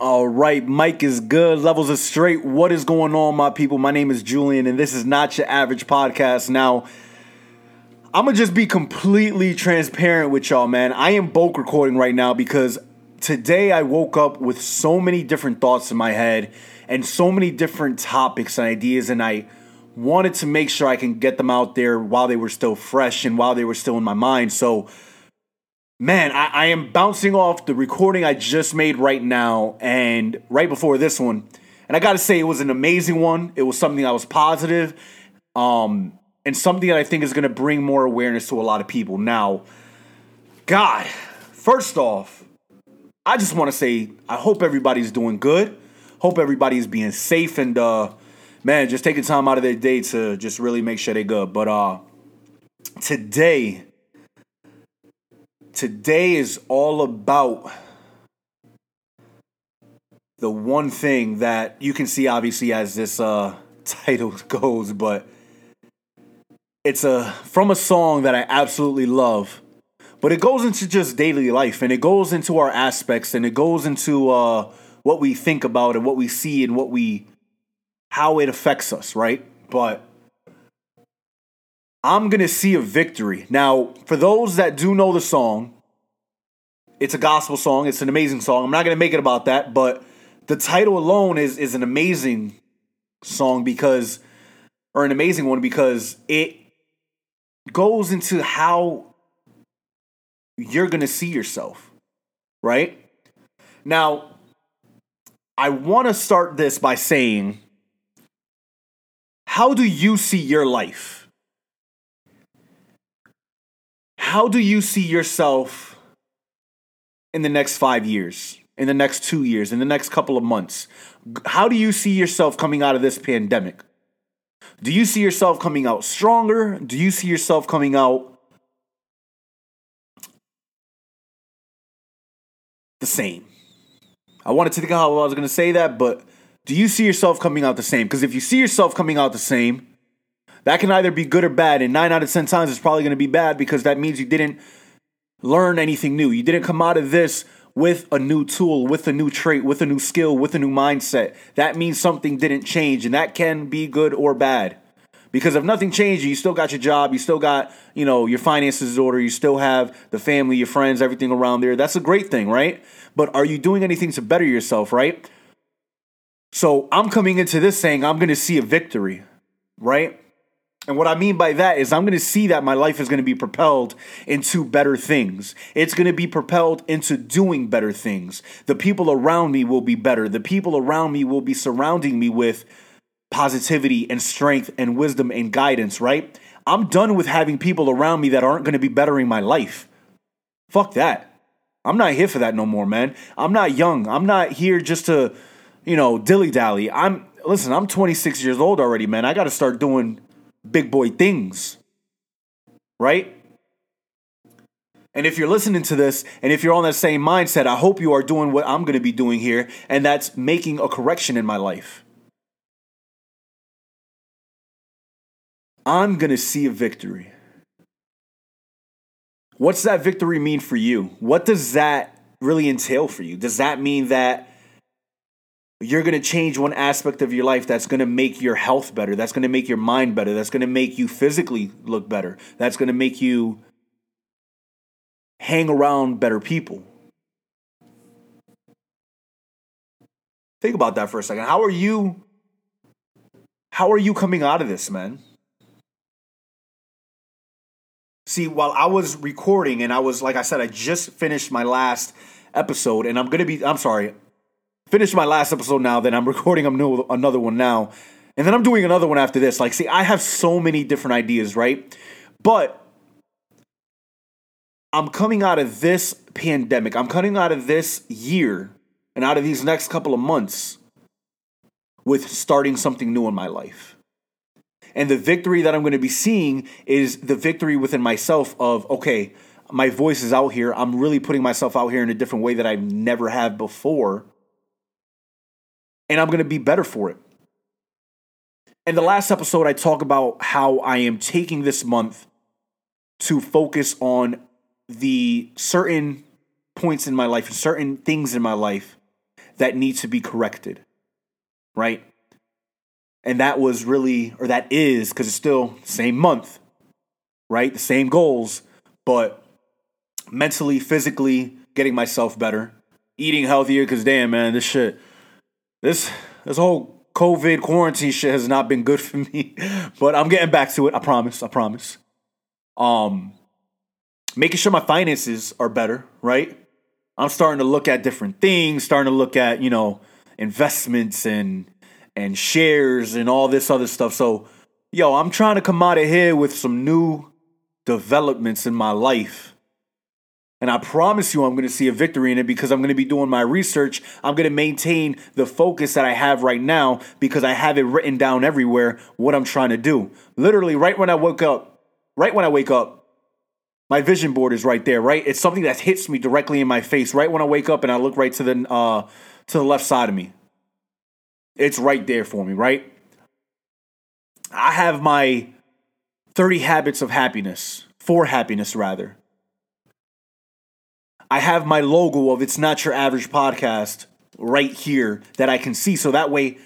All right, Mic is good. Levels are straight. What is going on, my people? My name is Julian, and this is not your average podcast. Now, I'm gonna just be completely transparent with y'all, man. I am bulk recording right now because today I woke up with so many different thoughts in my head and so many different topics and ideas, and I wanted to make sure I can get them out there while they were still fresh and while they were still in my mind. So, man, I, I am bouncing off the recording I just made right now and right before this one. And I got to say, it was an amazing one. It was something that was positive, um, and something that I think is to bring more awareness to a lot of people. Now, God, first off, I just want to say I hope everybody's doing good. Hope everybody's being safe and uh, man, just taking time out of their day to just really make sure they're good. But uh, today, today is all about the one thing that you can see obviously as this uh, title goes, but it's a from a song that I absolutely love. But it goes into just daily life and it goes into our aspects and it goes into uh, what we think about and what we see and what we how it affects us, right? But I'm going to see a victory. Now, for those that do know the song, it's a gospel song. It's an amazing song. I'm not going to make it about that, but the title alone is is an amazing song because or an amazing one because it goes into how you're going to see yourself, right? Now, I want to start this by saying how do you see your life? How do you see yourself in the next five years, in the next two years, in the next couple of months? How do you see yourself coming out of this pandemic? Do you see yourself coming out stronger? Do you see yourself coming out the same? I wanted to think how I was going to say that, but do you see yourself coming out the same? Because if you see yourself coming out the same, that can either be good or bad. And nine out of 10 times, it's probably going to be bad because that means you didn't learn anything new. You didn't come out of this with a new tool, with a new trait, with a new skill, with a new mindset. That means something didn't change, and that can be good or bad. Because if nothing changed, you still got your job, you still got, you know, your finances in order, you still have the family, your friends, everything around there. That's a great thing, right? But are you doing anything to better yourself, right? So I'm coming into this saying I'm to see a victory, right? And what I mean by that is I'm going to see that my life is going to be propelled into better things. It's going to be propelled into doing better things. The people around me will be better. The people around me will be surrounding me with positivity and strength and wisdom and guidance, right? I'm done with having people around me that aren't going to be bettering my life. Fuck that. I'm not here for that no more, man. I'm not young. I'm not here just to you know, dilly dally. I'm listen, I'm 26 years old already, man. I got to start doing big boy things. Right? And if you're listening to this and if you're on that same mindset, I hope you are doing what I'm going to be doing here, and that's making a correction in my life. I'm going to see a victory. What's that victory mean for you? What does that really entail for you? Does that mean that you're going to change one aspect of your life that's going to make your health better. That's going to make your mind better. That's going to make you physically look better. That's going to make you hang around better people. Think about that for a second. How are you how are you coming out of this, man? See, while I was recording and I was like I said I just finished my last episode and I'm going to be I'm sorry, finished my last episode now, then I'm recording another one now. And then I'm doing another one after this. Like, see, I have so many different ideas, right? But I'm coming out of this pandemic, I'm coming out of this year and out of these next couple of months with starting something new in my life. And the victory that I'm going to be seeing is the victory within myself of, okay, my voice is out here. I'm really putting myself out here in a different way that I never have before and I'm going to be better for it. In the last episode, I talk about how I am taking this month to focus on the certain points in my life, and certain things in my life that need to be corrected, right? And that was really, or that is, because it's still same month, right? The same goals, but mentally, physically, getting myself better, eating healthier. Because damn, man, this shit, this this whole COVID quarantine shit has not been good for me. but I'm getting back to it. I promise. I promise. Um, making sure my finances are better, right? I'm starting to look at different things, starting to look at, you know, investments and and shares and all this other stuff. So, yo, I'm trying to come out of here with some new developments in my life. And I promise you, I'm going to see a victory in it because I'm going to be doing my research. I'm going to maintain the focus that I have right now because I have it written down everywhere what I'm trying to do. Literally, right when I woke up, right when I wake up, my vision board is right there, right? It's something that hits me directly in my face right when I wake up and I look right to the uh to the left side of me. It's right there for me, right? I have my 30 habits of happiness, for happiness rather. I have my logo of It's Not Your Average Podcast right here that I can see. So that way,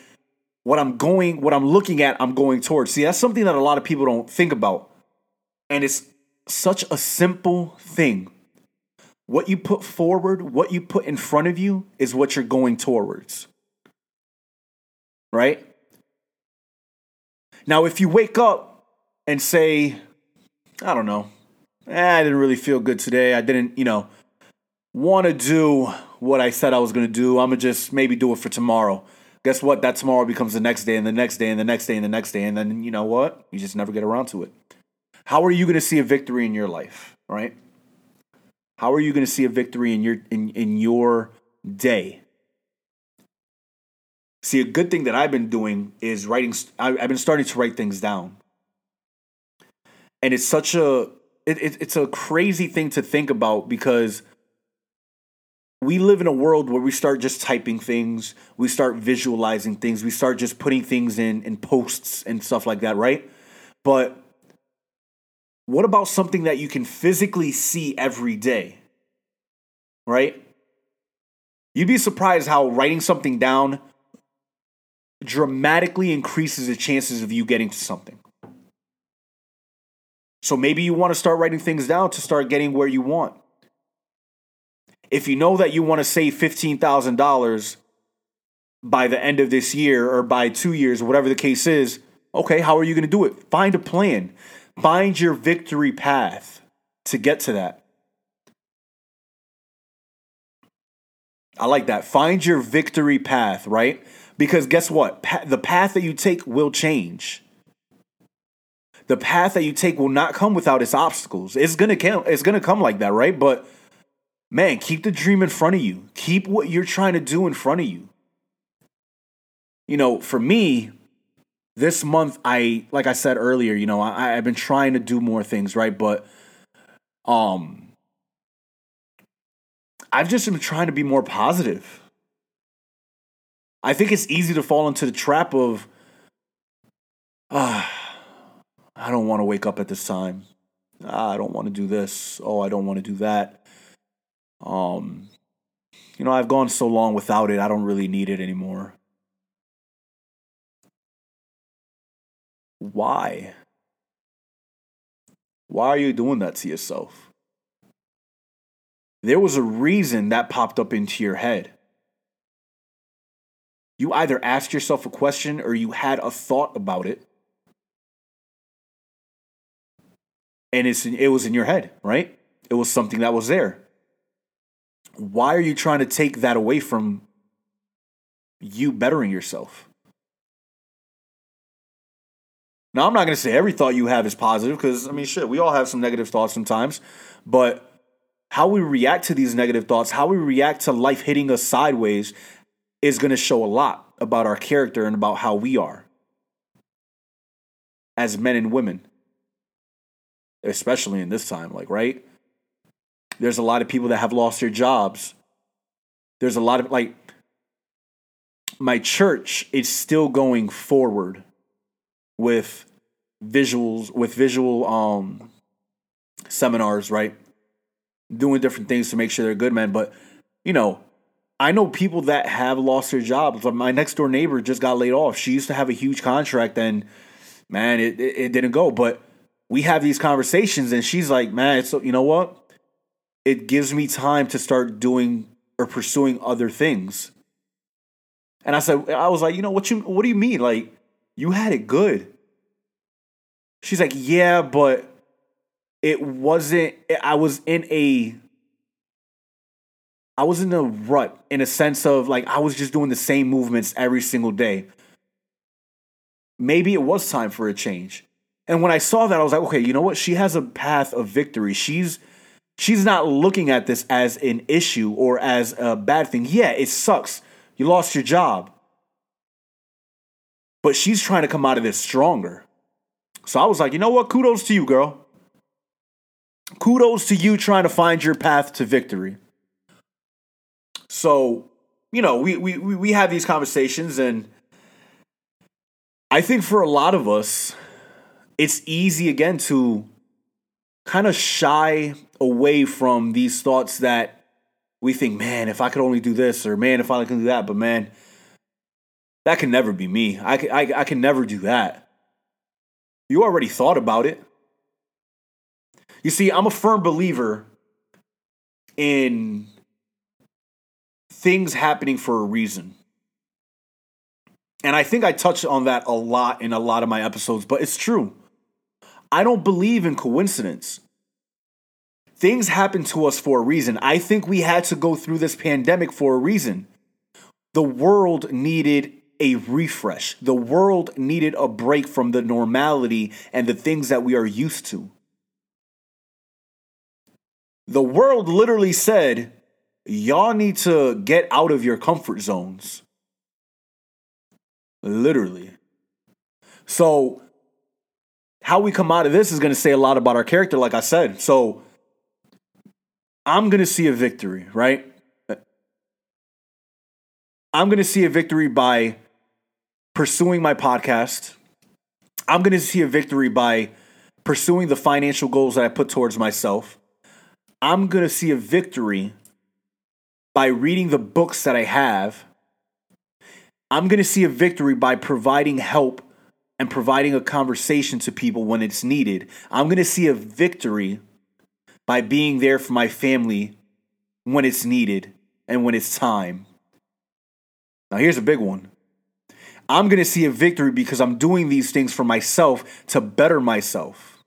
what I'm going, what I'm looking at, I'm going towards. See, that's something that a lot of people don't think about. And it's such a simple thing. What you put forward, what you put in front of you is what you're going towards. Right? Now, if you wake up and say, I don't know, eh, I didn't really feel good today. I didn't, you know, want to do what I said I was going to do. I'm going to just maybe do it for tomorrow. Guess what? That tomorrow becomes the next day and the next day and the next day and the next day. And then, you know what? You just never get around to it. How are you going to see a victory in your life, right? How are you going to see a victory in your in, in your day? See, a good thing that I've been doing is writing. I've been starting to write things down, and it's such a it, it, it's a crazy thing to think about because we live in a world where we start just typing things, we start visualizing things, we start just putting things in in posts and stuff like that, right? But what about something that you can physically see every day? Right? You'd be surprised how writing something down dramatically increases the chances of you getting to something. So maybe you want to start writing things down to start getting where you want. If you know that you want to save $15,000 by the end of this year or by two years, whatever the case is, okay, how are you going to do it? Find a plan. Find your victory path to get to that. I like that. Find your victory path, right? Because guess what? Pa- the path that you take will change. The path that you take will not come without its obstacles. It's gonna come. It's gonna come like that, right? But man, keep the dream in front of you. Keep what you're trying to do in front of you. You know, for me, this month I like I said earlier, you know, I, I've been trying to do more things, right? But um I've just been trying to be more positive. I think it's easy to fall into the trap of ah, I don't want to wake up at this time. Ah, I don't want to do this. Oh, I don't want to do that. Um you know, I've gone so long without it, I don't really need it anymore. Why? Why are you doing that to yourself? There was a reason that popped up into your head. You either asked yourself a question or you had a thought about it. And it's it was in your head, right? It was something that was there. Why are you trying to take that away from you bettering yourself? Now, I'm not going to say every thought you have is positive because, I mean, shit, we all have some negative thoughts sometimes. But how we react to these negative thoughts, how we react to life hitting us sideways is going to show a lot about our character and about how we are as men and women, especially in this time. Like, right? There's a lot of people that have lost their jobs. There's a lot of, like, my church is still going forward with visuals with visual um seminars, right? Doing different things to make sure they're good men, but you know, I know people that have lost their jobs. Like my next door neighbor just got laid off. She used to have a huge contract and man, it, it, it didn't go. But we have these conversations and she's like, man, so you know what? It gives me time to start doing or pursuing other things. And I said, I was like, you know what you what do you mean? Like, you had it good. She's like, yeah, but it wasn't I was in a I was in a rut in a sense of like I was just doing the same movements every single day. Maybe it was time for a change. And when I saw that, I was like, okay, you know what? She has a path of victory. She's she's not looking at this as an issue or as a bad thing. Yeah, it sucks. You lost your job. But she's trying to come out of this stronger. So I was like, you know what? Kudos to you, girl. Kudos to you trying to find your path to victory. So, you know, we we we have these conversations and I think for a lot of us it's easy again to kind of shy away from these thoughts that we think, man, if I could only do this or man, if I can do that, but man, that can never be me. I can, I, I can never do that. You already thought about it. You see, I'm a firm believer in things happening for a reason. And I think I touched on that a lot in a lot of my episodes, but it's true. I don't believe in coincidence. Things happen to us for a reason. I think we had to go through this pandemic for a reason. The world needed a refresh. The world needed a break from the normality and the things that we are used to. The world literally said, y'all need to get out of your comfort zones. Literally. So, how we come out of this is going to say a lot about our character, like I said. So, I'm going to see a victory, right? I'm going to see a victory by pursuing my podcast. I'm going to see a victory by pursuing the financial goals that I put towards myself. I'm going to see a victory by reading the books that I have. I'm going to see a victory by providing help and providing a conversation to people when it's needed. I'm going to see a victory by being there for my family when it's needed and when it's time. Now, here's a big one I'm going to see a victory because I'm doing these things for myself to better myself.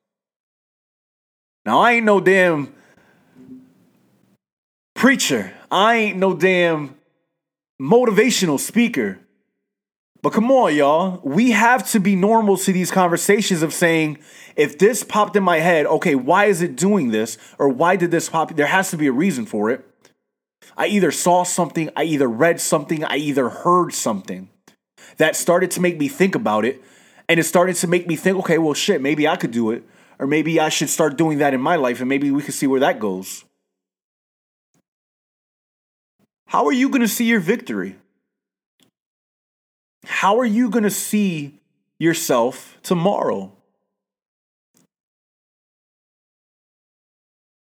Now, I ain't no damn preacher. I ain't no damn motivational speaker. But come on, y'all. We have to be normal to these conversations of saying, if this popped in my head, okay, why is it doing this? Or why did this pop? There has to be a reason for it. I either saw something, I either read something, I either heard something that started to make me think about it. And it started to make me think, okay, well, shit, maybe I could do it. Or maybe I should start doing that in my life and maybe we can see where that goes. How are you going to see your victory? How are you going to see yourself tomorrow?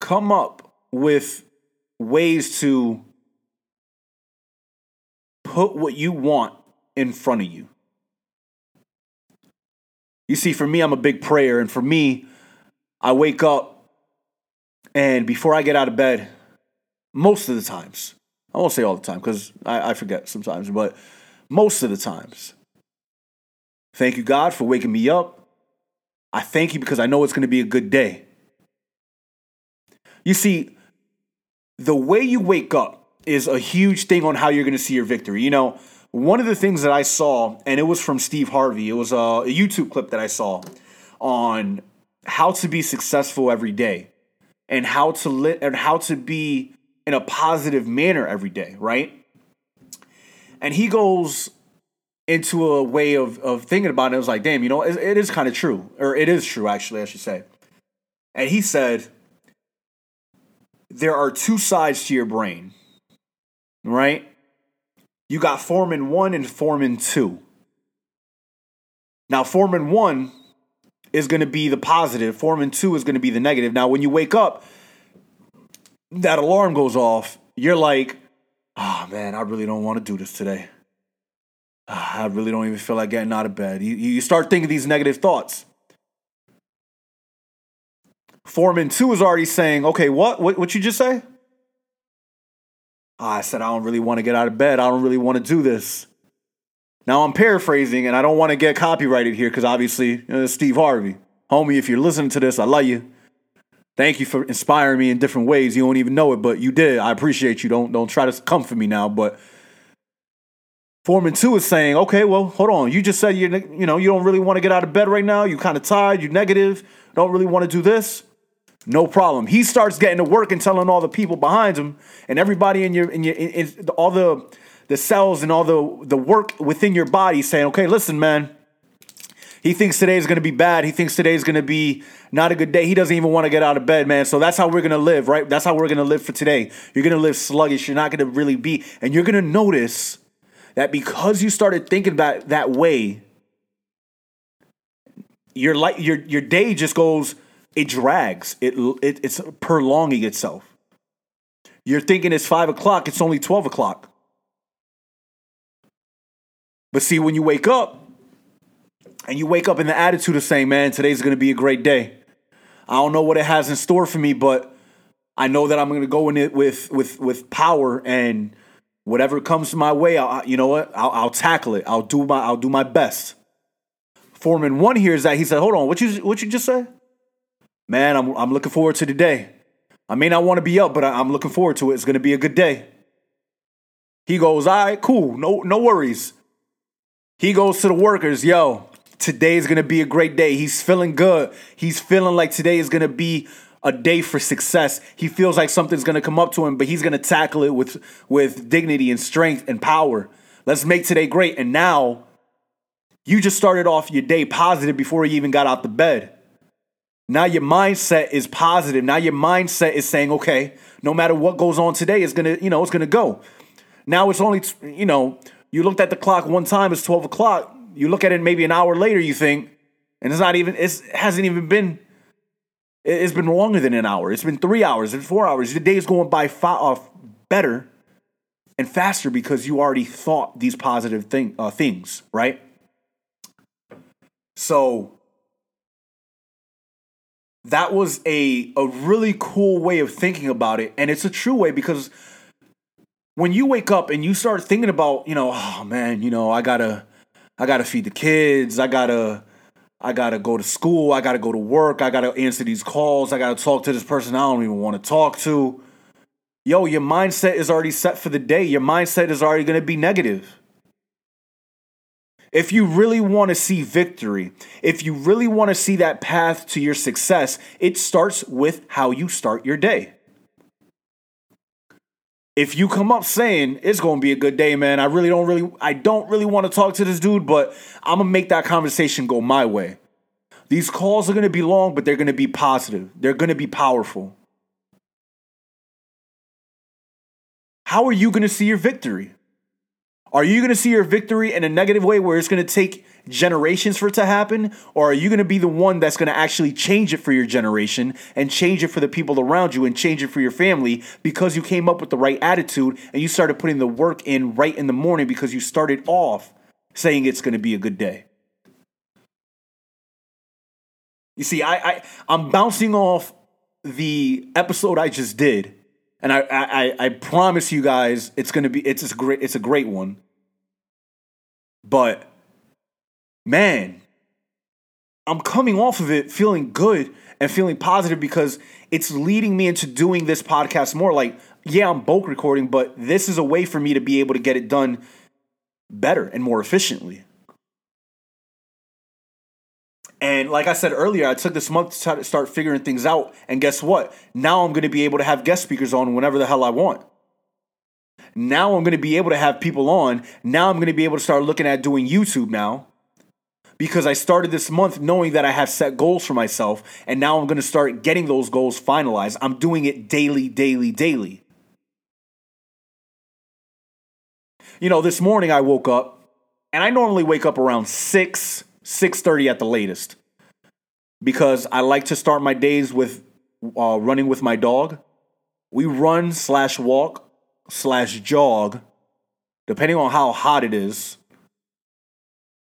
Come up with ways to put what you want in front of you. You see, for me, I'm a big prayer, and for me, I wake up and before I get out of bed, most of the times, I won't say all the time because I, I forget sometimes, but most of the times. Thank you, God, for waking me up. I thank you because I know it's going to be a good day. You see, the way you wake up is a huge thing on how you're going to see your victory. You know, one of the things that I saw, and it was from Steve Harvey, it was a, YouTube clip that I saw on how to be successful every day and how to lit and how to be in a positive manner every day, right? And he goes into a way of, of thinking about it. It was like, damn, you know, it, it is kind of true, or it is true, actually, I should say. And he said, there are two sides to your brain, right? You got Foreman 1 and Foreman 2. Now, Foreman 1 is going to be the positive, Foreman 2 is going to be the negative. Now, when you wake up, that alarm goes off, you're like, oh man, I really don't want to do this today. Ah, I really don't even feel like getting out of bed. You, you start thinking these negative thoughts. Foreman two is already saying, okay, what? What, what you just say? Ah, I said, I don't really want to get out of bed. I don't really want to do this. Now I'm paraphrasing and I don't want to get copyrighted here because obviously uh, Steve Harvey. Homie, if you're listening to this, I love you. Thank you for inspiring me in different ways. You don't even know it, but you did. I appreciate you. Don't don't try to come for me now. But Foreman two is saying, okay, well, hold on. You just said you you know you don't really want to get out of bed right now. You're kind of tired. You're negative. Don't really want to do this. No problem. He starts getting to work and telling all the people behind him and everybody in your in your in, in all the the cells and all the the work within your body saying, okay, listen, man. He thinks today is going to be bad. He thinks today is going to be not a good day. He doesn't even want to get out of bed, man. So that's how we're going to live, right? That's how we're going to live for today. You're going to live sluggish. You're not going to really be. And you're going to notice that because you started thinking about that way, your like your your day just goes it drags. It, it it's prolonging itself. You're thinking it's five o'clock. It's only twelve o'clock. But see, when you wake up, and you wake up in the attitude of saying, "Man, today's going to be a great day." I don't know what it has in store for me, but I know that I'm going to go in it with with with power and whatever comes my way. I'll, you know what? I'll, I'll tackle it. I'll do my I'll do my best. Foreman one hears that he said, "Hold on, what you what you just say?" man, I'm, I'm looking forward to the day. I may not want to be up, but I, am looking forward to it. It's going to be a good day. He goes, all right, cool. No, no worries. He goes to the workers, yo, today is going to be a great day. He's feeling good. He's feeling like today is going to be a day for success. He feels like something's going to come up to him, but he's going to tackle it with, with dignity and strength and power. Let's make today great. And now you just started off your day positive before you even got out the bed. Now your mindset is positive. Now your mindset is saying, okay, no matter what goes on today, it's gonna, you know, it's gonna go. Now it's only, you know, you looked at the clock one time, it's 12 o'clock. You look at it maybe an hour later, you think, and it's not even, it hasn't even been, it's been longer than an hour. It's been three hours, and four hours. The day is going by far uh, better and faster because you already thought these positive thing, uh, things, right? So that was a a really cool way of thinking about it and it's a true way because when you wake up and you start thinking about you know oh man you know i gotta i gotta feed the kids. I gotta i gotta go to school. I gotta go to work. I gotta answer these calls. I gotta talk to this person i don't even want to talk to. Yo your mindset is already set for the day. Your mindset is already gonna be negative. If you really want to see victory, if you really want to see that path to your success, it starts with how you start your day. If you come up saying it's to be a good day, man, I really don't really I don't really want to talk to this dude, but I'm to make that conversation go my way. These calls are to be long, but they're to be positive. They're to be powerful. How are you to see your victory? Are you going to see your victory in a negative way where it's going to take generations for it to happen? Or are you going to be the one that's going to actually change it for your generation and change it for the people around you and change it for your family because you came up with the right attitude and you started putting the work in right in the morning because you started off saying it's going to be a good day? You see, I, I I'm bouncing off the episode I just did and I, I I promise you guys it's gonna be it's a great it's a great one. But man, I'm coming off of it feeling good and feeling positive because it's leading me into doing this podcast more. Like, yeah, I'm bulk recording, but this is a way for me to be able to get it done better and more efficiently. And like I said earlier, I took this month to try to start figuring things out. And guess what? Now I'm going to be able to have guest speakers on whenever the hell I want. Now I'm going to be able to have people on. Now I'm going to be able to start looking at doing YouTube now because I started this month knowing that I have set goals for myself. And now I'm going to start getting those goals finalized. I'm doing it daily, daily, daily. You know, this morning I woke up and I normally wake up around 6 6:30 at the latest. Because I like to start my days with uh, running with my dog. We run slash walk slash jog, depending on how hot it is,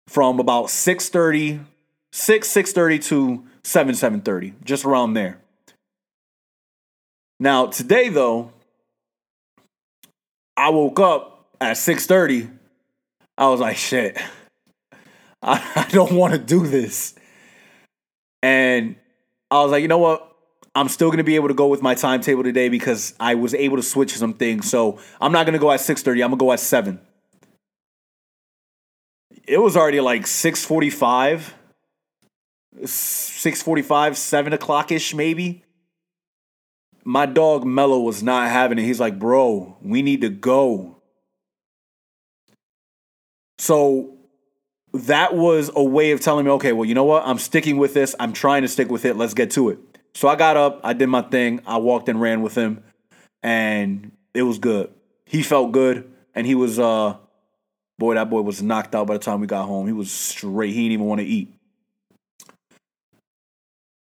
from about 6.30, 6, 6.30 to 7, 7.30, just around there. Now, today, though, I woke up at 6.30. I was like, shit, I, I don't want to do this. And I was like, you know what? I'm still going to be able to go with my timetable today because I was able to switch some things. So I'm not going to go at 6:30. I'm going to go at 7. It was already like 6:45, 6:45, 7 o'clock ish maybe. My dog Mello was not having it. He's like, bro, we need to go. So that was a way of telling me, okay, well, you know what? I'm sticking with this. I'm trying to stick with it. Let's get to it. So I got up, I did my thing, I walked and ran with him, and it was good. He felt good, and he was uh boy, that boy was knocked out by the time we got home. He was straight, he didn't even want to eat.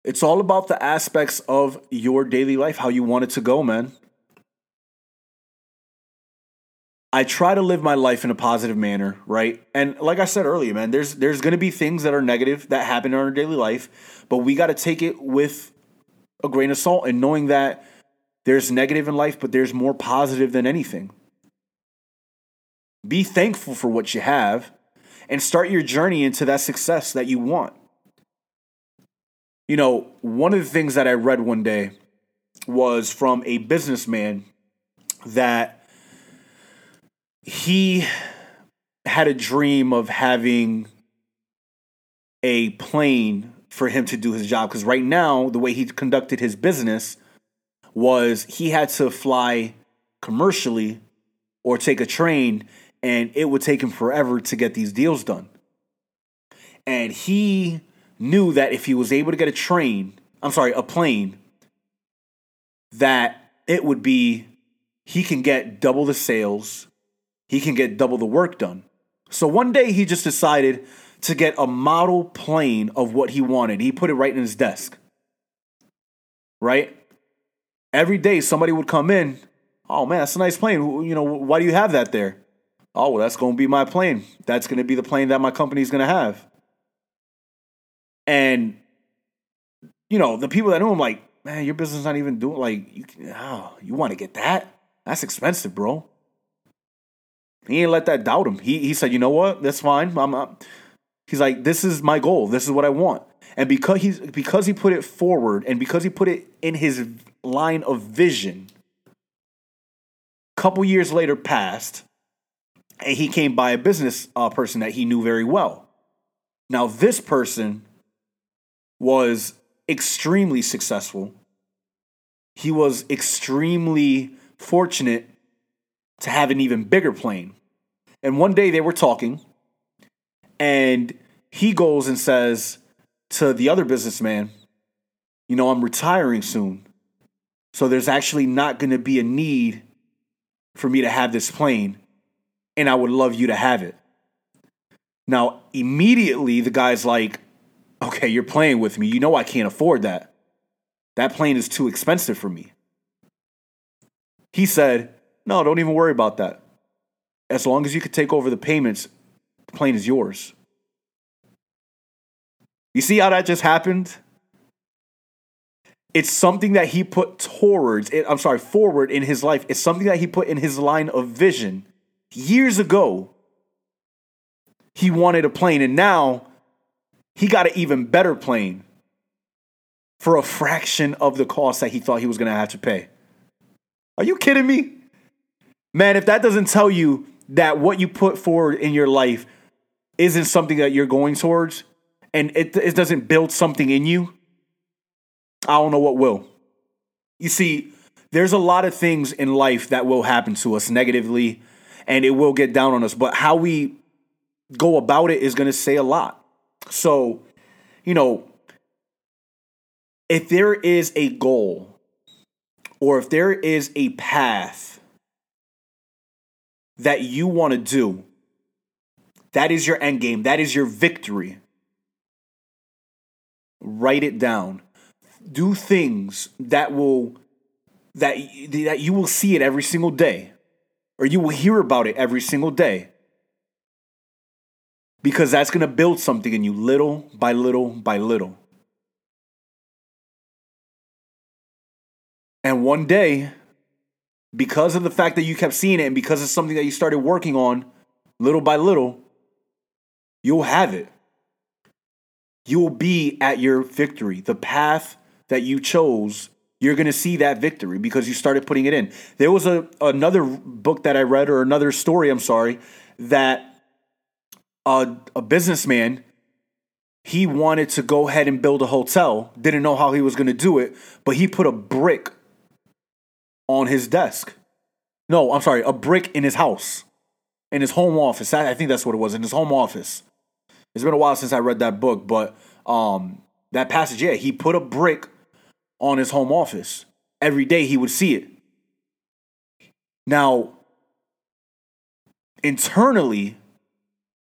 It's all about the aspects of your daily life, how you want it to go, man. I try to live my life in a positive manner, right? And like I said earlier, man, there's there's going to be things that are negative that happen in our daily life, but we got to take it with a grain of salt and knowing that there's negative in life, but there's more positive than anything. Be thankful for what you have and start your journey into that success that you want. You know, one of the things that I read one day was from a businessman that he had a dream of having a plane for him to do his job because right now the way he conducted his business was he had to fly commercially or take a train and it would take him forever to get these deals done. And he knew that if he was able to get a train i'm sorry a plane that it would be he can get double the sales he can get double the work done so one day he just decided to get a model plane of what he wanted. He put it right in his desk. Right? Every day somebody would come in. Oh man, that's a nice plane. You know, why do you have that there? Oh, well, that's going to be my plane. That's going to be the plane that my company is going to have. And, you know, the people that knew him, like, man, your business not even doing, like, you, oh, you want to get that? That's expensive, bro. He ain't let that doubt him. He, he said, you know what? That's fine. I'm, He's like, this is my goal. This is what I want. And because he's because he put it forward and because he put it in his line of vision, couple years later passed, and he came by a business uh, person that he knew very well. Now, this person was extremely successful. He was extremely fortunate to have an even bigger plane. And one day they were talking, and he goes and says to the other businessman, You know, I'm retiring soon. So there's actually not going to be a need for me to have this plane. And I would love you to have it. Now, immediately, the guy's like, Okay, you're playing with me. You know, I can't afford that. That plane is too expensive for me. He said, No, don't even worry about that. As long as you could take over the payments, the plane is yours. You see how that just happened? It's something that he put towards, I'm sorry, forward in his life. It's something that he put in his line of vision years ago. He wanted a plane, and now he got an even better plane for a fraction of the cost that he thought he was going to have to pay. Are you kidding me? Man, if that doesn't tell you that what you put forward in your life isn't something that you're going towards and it, it doesn't build something in you, I don't know what will. You see, there's a lot of things in life that will happen to us negatively and it will get down on us, but how we go about it is going to say a lot. So, you know, if there is a goal or if there is a path that you want to do, that is your end game. That is your victory. Write it down. Do things that will that that you will see it every single day. or you will hear about it every single day. Because that's going to build something in you little by little by little. And one day, because of the fact that you kept seeing it and because it's something that you started working on little by little, you'll have it. You will be at your victory. The path that you chose, you're going to see that victory because you started putting it in. There was a another book that I read or another story, I'm sorry, that a, a businessman he wanted to go ahead and build a hotel, didn't know how he was going to do it, but he put a brick on his desk. No, I'm sorry, a brick in his house, in his home office. I, think that's what it was, in his home office. It's been a while since I read that book, but um, that passage, yeah, he put a brick on his home office. Every day he would see it. Now, internally,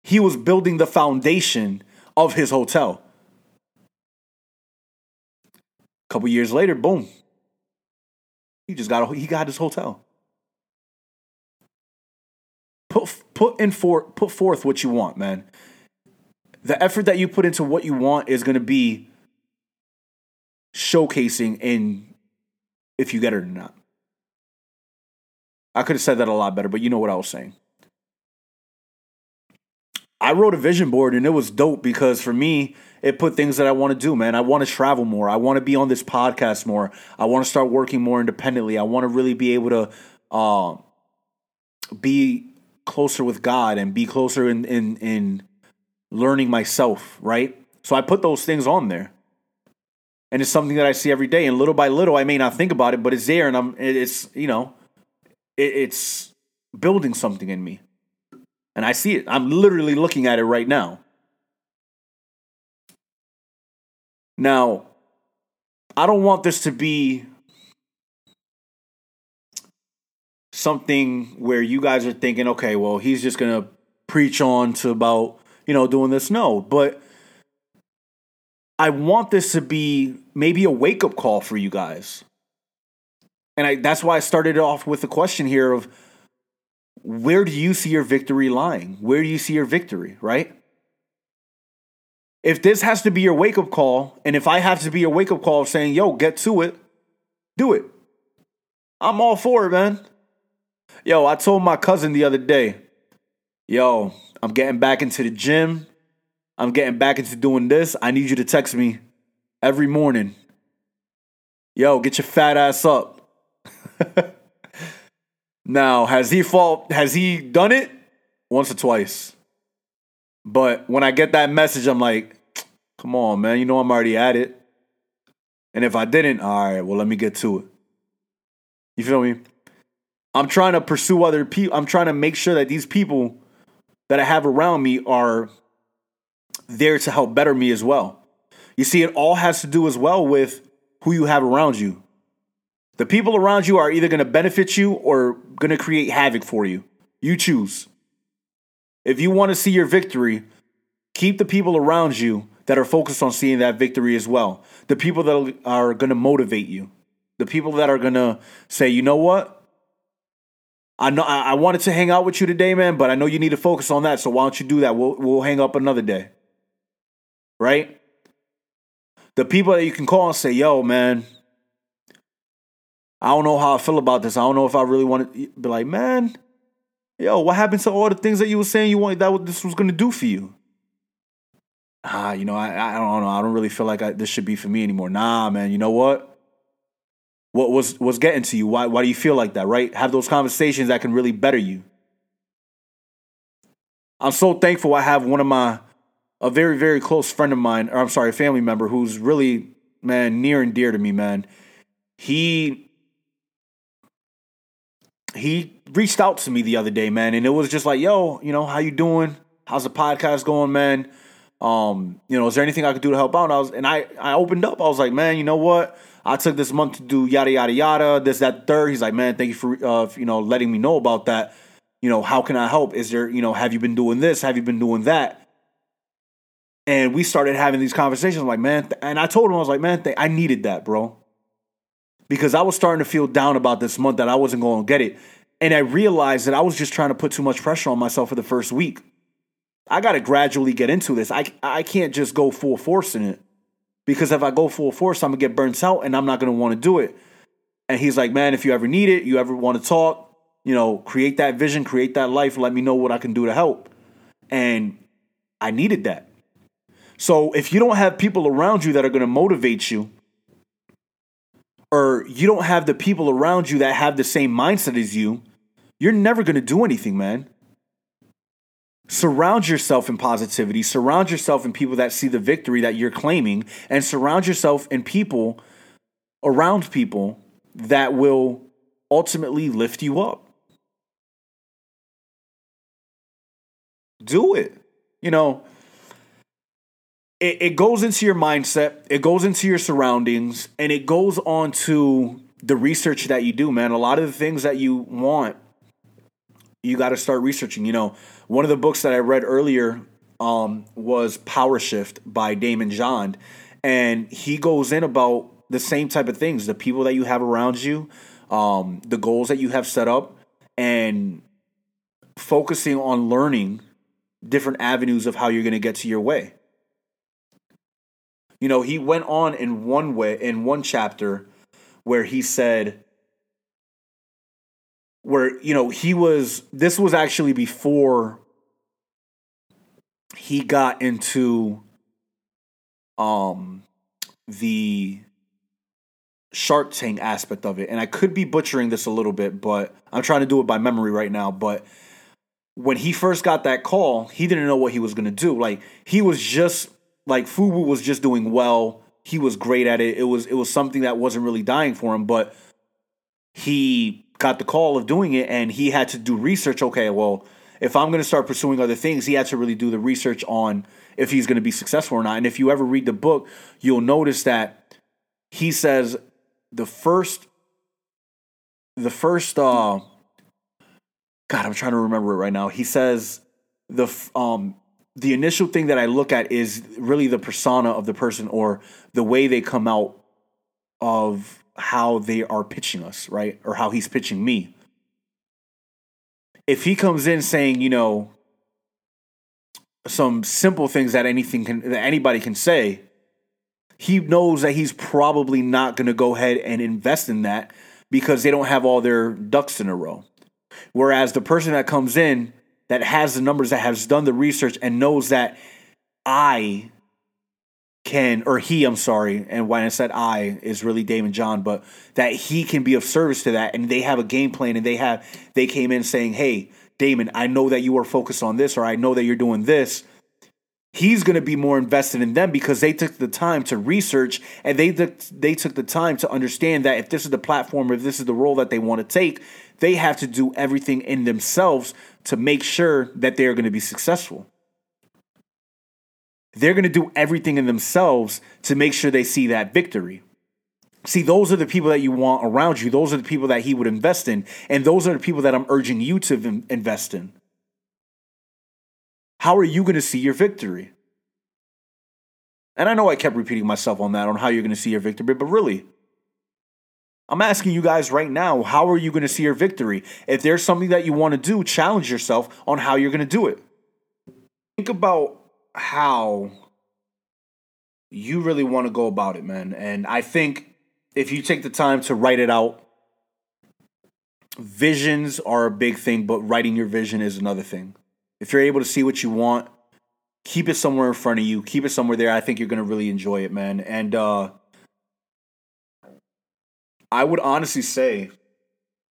he was building the foundation of his hotel. A couple years later, boom, he just got a, he got his hotel. Put put in for put forth what you want, man. The effort that you put into what you want is going to be showcasing in if you get it or not. I could have said that a lot better, but you know what I was saying. I wrote a vision board and it was dope because for me, it put things that I want to do, man. I want to travel more. I want to be on this podcast more. I want to start working more independently. I want to really be able to uh, be closer with God and be closer in, in in learning myself, right? So I put those things on there. And it's something that I see every day. And little by little, I may not think about it, but it's there and I'm it's, you know, it, it's building something in me. And I see it. I'm literally looking at it right now. Now, I don't want this to be something where you guys are thinking, okay, well, he's just going to preach on to about, you know, doing this. No, but I want this to be maybe a wake up call for you guys. And I, that's why I started off with the question here of where do you see your victory lying? Where do you see your victory, right? If this has to be your wake up call, and if I have to be your wake up call saying, yo, get to it, do it. I'm all for it, man. Yo, I told my cousin the other day, yo, I'm getting back into the gym. I'm getting back into doing this. I need you to text me every morning. Yo, get your fat ass up. now, has he fall has he done it? Once or twice. But when I get that message, I'm like, come on, man. You know I'm already at it. And if I didn't, all right, well, let me get to it. You feel me? I'm trying to pursue other people. I'm trying to make sure that these people that I have around me are there to help better me as well. You see, it all has to do as well with who you have around you. The people around you are either going to benefit you or going to create havoc for you. You choose. If you want to see your victory, keep the people around you that are focused on seeing that victory as well. The people that are going to motivate you. The people that are going to say, you know what? I know I wanted to hang out with you today, man, but I know you need to focus on that. So why don't you do that? We'll we'll hang up another day. Right? The people that you can call and say, yo, man, I don't know how I feel about this. I don't know if I really want to be like, man, yo, what happened to all the things that you were saying you wanted that this was gonna do for you? Ah, you know, I I don't know. I don't really feel like I, this should be for me anymore. Nah, man. You know what? What was was getting to you? Why why do you feel like that? Right? Have those conversations that can really better you. I'm so thankful I have one of my a very very close friend of mine, or I'm sorry, family member who's really man near and dear to me, man. He he reached out to me the other day, man, and it was just like, "Yo, you know, how you doing? How's the podcast going, man? Um, you know, is there anything I could do to help out?" And I was, and I, I opened up. I was like, "Man, you know what? I took this month to do yada yada yada. This that third. He's like, "Man, thank you for, uh, you know, letting me know about that. You know, how can I help? Is there, you know, have you been doing this? Have you been doing that?" And we started having these conversations. Like, man, th- and I told him I was like, man, th- I needed that, bro because I was starting to feel down about this month that I wasn't going to get it. and I realized that I was just trying to put too much pressure on myself for the first week. I got to gradually get into this. I I can't just go full force in it because if I go full force, I'm gonna get burnt out and I'm not gonna want to do it. And he's like, man, if you ever need it, you ever want to talk, you know, create that vision, create that life. Let me know what I can do to help. And I needed that. So if you don't have people around you that are gonna motivate you, or you don't have the people around you that have the same mindset as you, you're never gonna do anything, man. Surround yourself in positivity, surround yourself in people that see the victory that you're claiming, and surround yourself in people around people that will ultimately lift you up. Do it. You know, it, it goes into your mindset, it goes into your surroundings, and it goes on to the research that you do, man. A lot of the things that you want, you got to start researching. You know, one of the books that I read earlier um, was Power Shift by Daymond John, and he goes in about the same type of things the people that you have around you, um, the goals that you have set up, and focusing on learning different avenues of how you're going to get to your way. You know, he went on in one way, in one chapter, where he said, where, you know, he was, this was actually before he got into um the Shark Tank aspect of it. And I could be butchering this a little bit, but I'm trying to do it by memory right now. But when he first got that call, he didn't know what he was going to do. Like, he was just, like, Fubu was just doing well. He was great at it. It was it was something that wasn't really dying for him, but he got the call of doing it and he had to do research. Okay, well, if I'm going to start pursuing other things, he had to really do the research on if he's going to be successful or not. And if you ever read the book, you'll notice that he says the first the first uh god i'm trying to remember it right now he says the um the initial thing that i look at is really the persona of the person or the way they come out of how they are pitching us right or how he's pitching me if he comes in saying you know some simple things that anything can that anybody can say he knows that he's probably not going to go ahead and invest in that because they don't have all their ducks in a row. Whereas the person that comes in that has the numbers, that has done the research and knows that I can, or he, I'm sorry, and when I said I is really Daymond John, but that he can be of service to that, and they have a game plan, and they have they came in saying, "Hey, Daymond, I know that you are focused on this, or I know that you're doing this he's going to be more invested in them because they took the time to research and they took, they took the time to understand that if this is the platform if this is the role that they want to take they have to do everything in themselves to make sure that they're going to be successful they're going to do everything in themselves to make sure they see that victory See, those are the people that you want around you. Those are the people that he would invest in. And those are the people that I'm urging you to invest in. How are you going to see your victory? And I know I kept repeating myself on that, on how you're going to see your victory, but really, I'm asking you guys right now, how are you going to see your victory? If there's something that you want to do, challenge yourself on how you're going to do it. Think about how you really want to go about it, man. And I think if you take the time to write it out, visions are a big thing, but writing your vision is another thing. If you're able to see what you want, keep it somewhere in front of you. Keep it somewhere there. I think you're gonna really enjoy it, man. And uh I would honestly say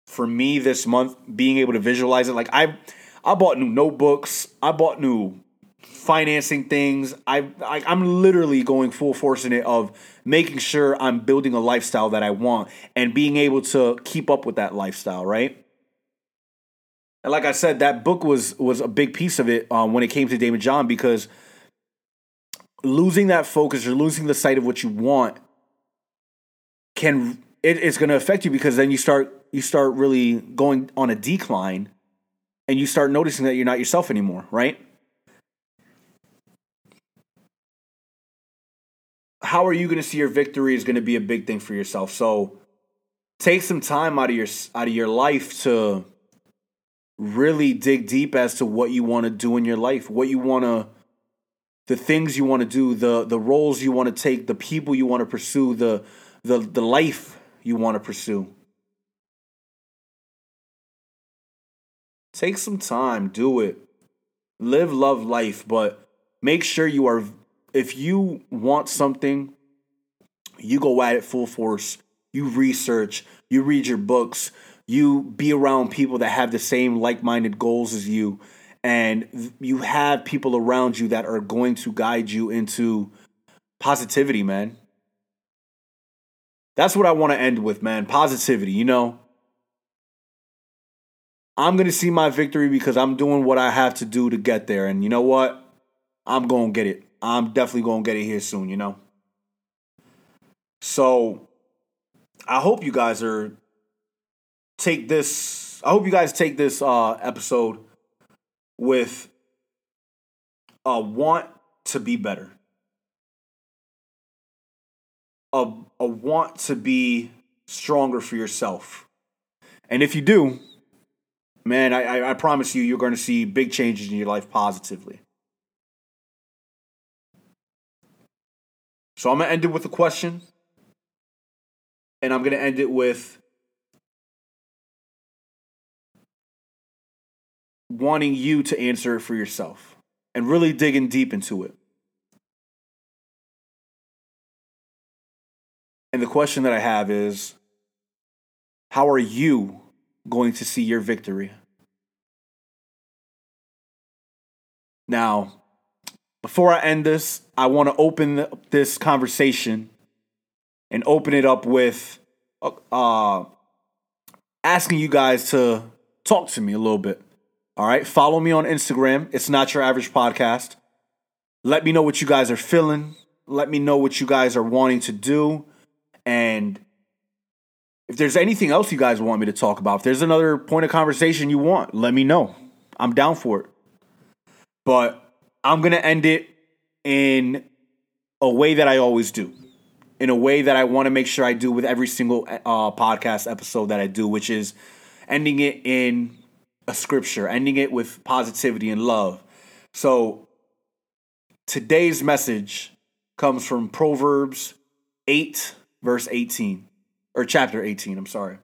for me this month, being able to visualize it, like I I bought new notebooks, I bought new financing things. I, I I'm literally going full force in it of making sure I'm building a lifestyle that I want and being able to keep up with that lifestyle, right? And like I said, that book was was a big piece of it um, when it came to Daymond John because losing that focus or losing the sight of what you want can it, it's going to affect you because then you start you start really going on a decline and you start noticing that you're not yourself anymore, right? How are you going to see your victory is going to be a big thing for yourself. So take some time out of your out of your life to really dig deep as to what you want to do in your life, what you want to the things you want to do, the the roles you want to take, the people you want to pursue, the the the life you want to pursue. Take some time, do it. Live love life, but make sure you are if you want something, you go at it full force. You research, you read your books, you be around people that have the same like-minded goals as you and you have people around you that are going to guide you into positivity, man. That's what I want to end with, man. Positivity, you know. I'm going to see my victory because I'm doing what I have to do to get there. And you know what? I'm going to get it. I'm definitely going to get it here soon, you know? So I hope you guys are take this. I hope you guys take this uh, episode with a want to be better, a, a want to be stronger for yourself. And if you do, man, I, I promise you, you're going to see big changes in your life positively. So I'm going to end it with a question. And I'm going to end it with wanting you to answer it for yourself and really digging deep into it. And the question that I have is how are you going to see your victory? Now, before I end this, I want to open this conversation and open it up with uh, asking you guys to talk to me a little bit. All right. Follow me on Instagram. It's not your average podcast. Let me know what you guys are feeling. Let me know what you guys are wanting to do. And if there's anything else you guys want me to talk about, if there's another point of conversation you want, let me know. I'm down for it. But I'm going to end it in a way that I always do, in a way that I want to make sure I do with every single uh, podcast episode that I do, which is ending it in a scripture, ending it with positivity and love. So today's message comes from Proverbs 8, verse 18, or chapter 18, I'm sorry.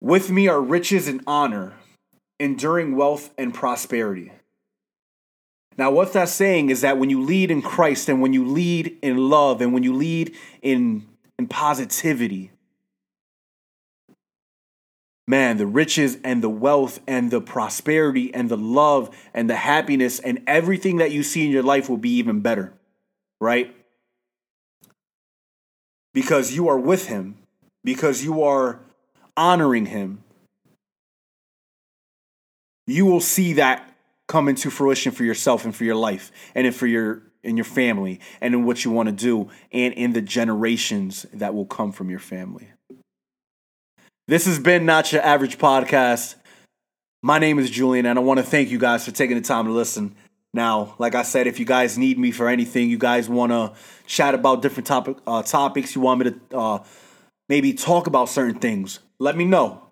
With me are riches and honor, enduring wealth and prosperity. Now, what that's saying is that when you lead in Christ and when you lead in love and when you lead in, in positivity, man, the riches and the wealth and the prosperity and the love and the happiness and everything that you see in your life will be even better, right? Because you are with Him, because you are honoring Him. You will see that come into fruition for yourself and for your life and for your in your family and in what you want to do and in the generations that will come from your family. This has been Not Your Average Podcast. My name is Julian, and I want to thank you guys for taking the time to listen. Now, like I said, if you guys need me for anything, you guys want to chat about different topic uh, topics, you want me to uh, maybe talk about certain things, let me know.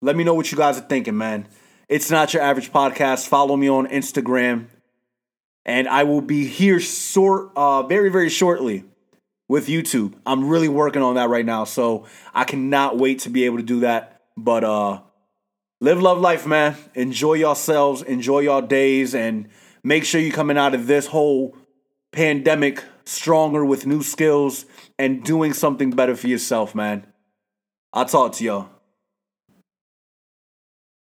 Let me know what you guys are thinking, man. It's not your average podcast. Follow me on Instagram, and I will be here short, uh, very, very shortly with YouTube. I'm really working on that right now, so I cannot wait to be able to do that. But uh live love life, man. Enjoy yourselves, enjoy your days and make sure you're coming out of this whole pandemic stronger with new skills and doing something better for yourself, man. I'll talk to y'all.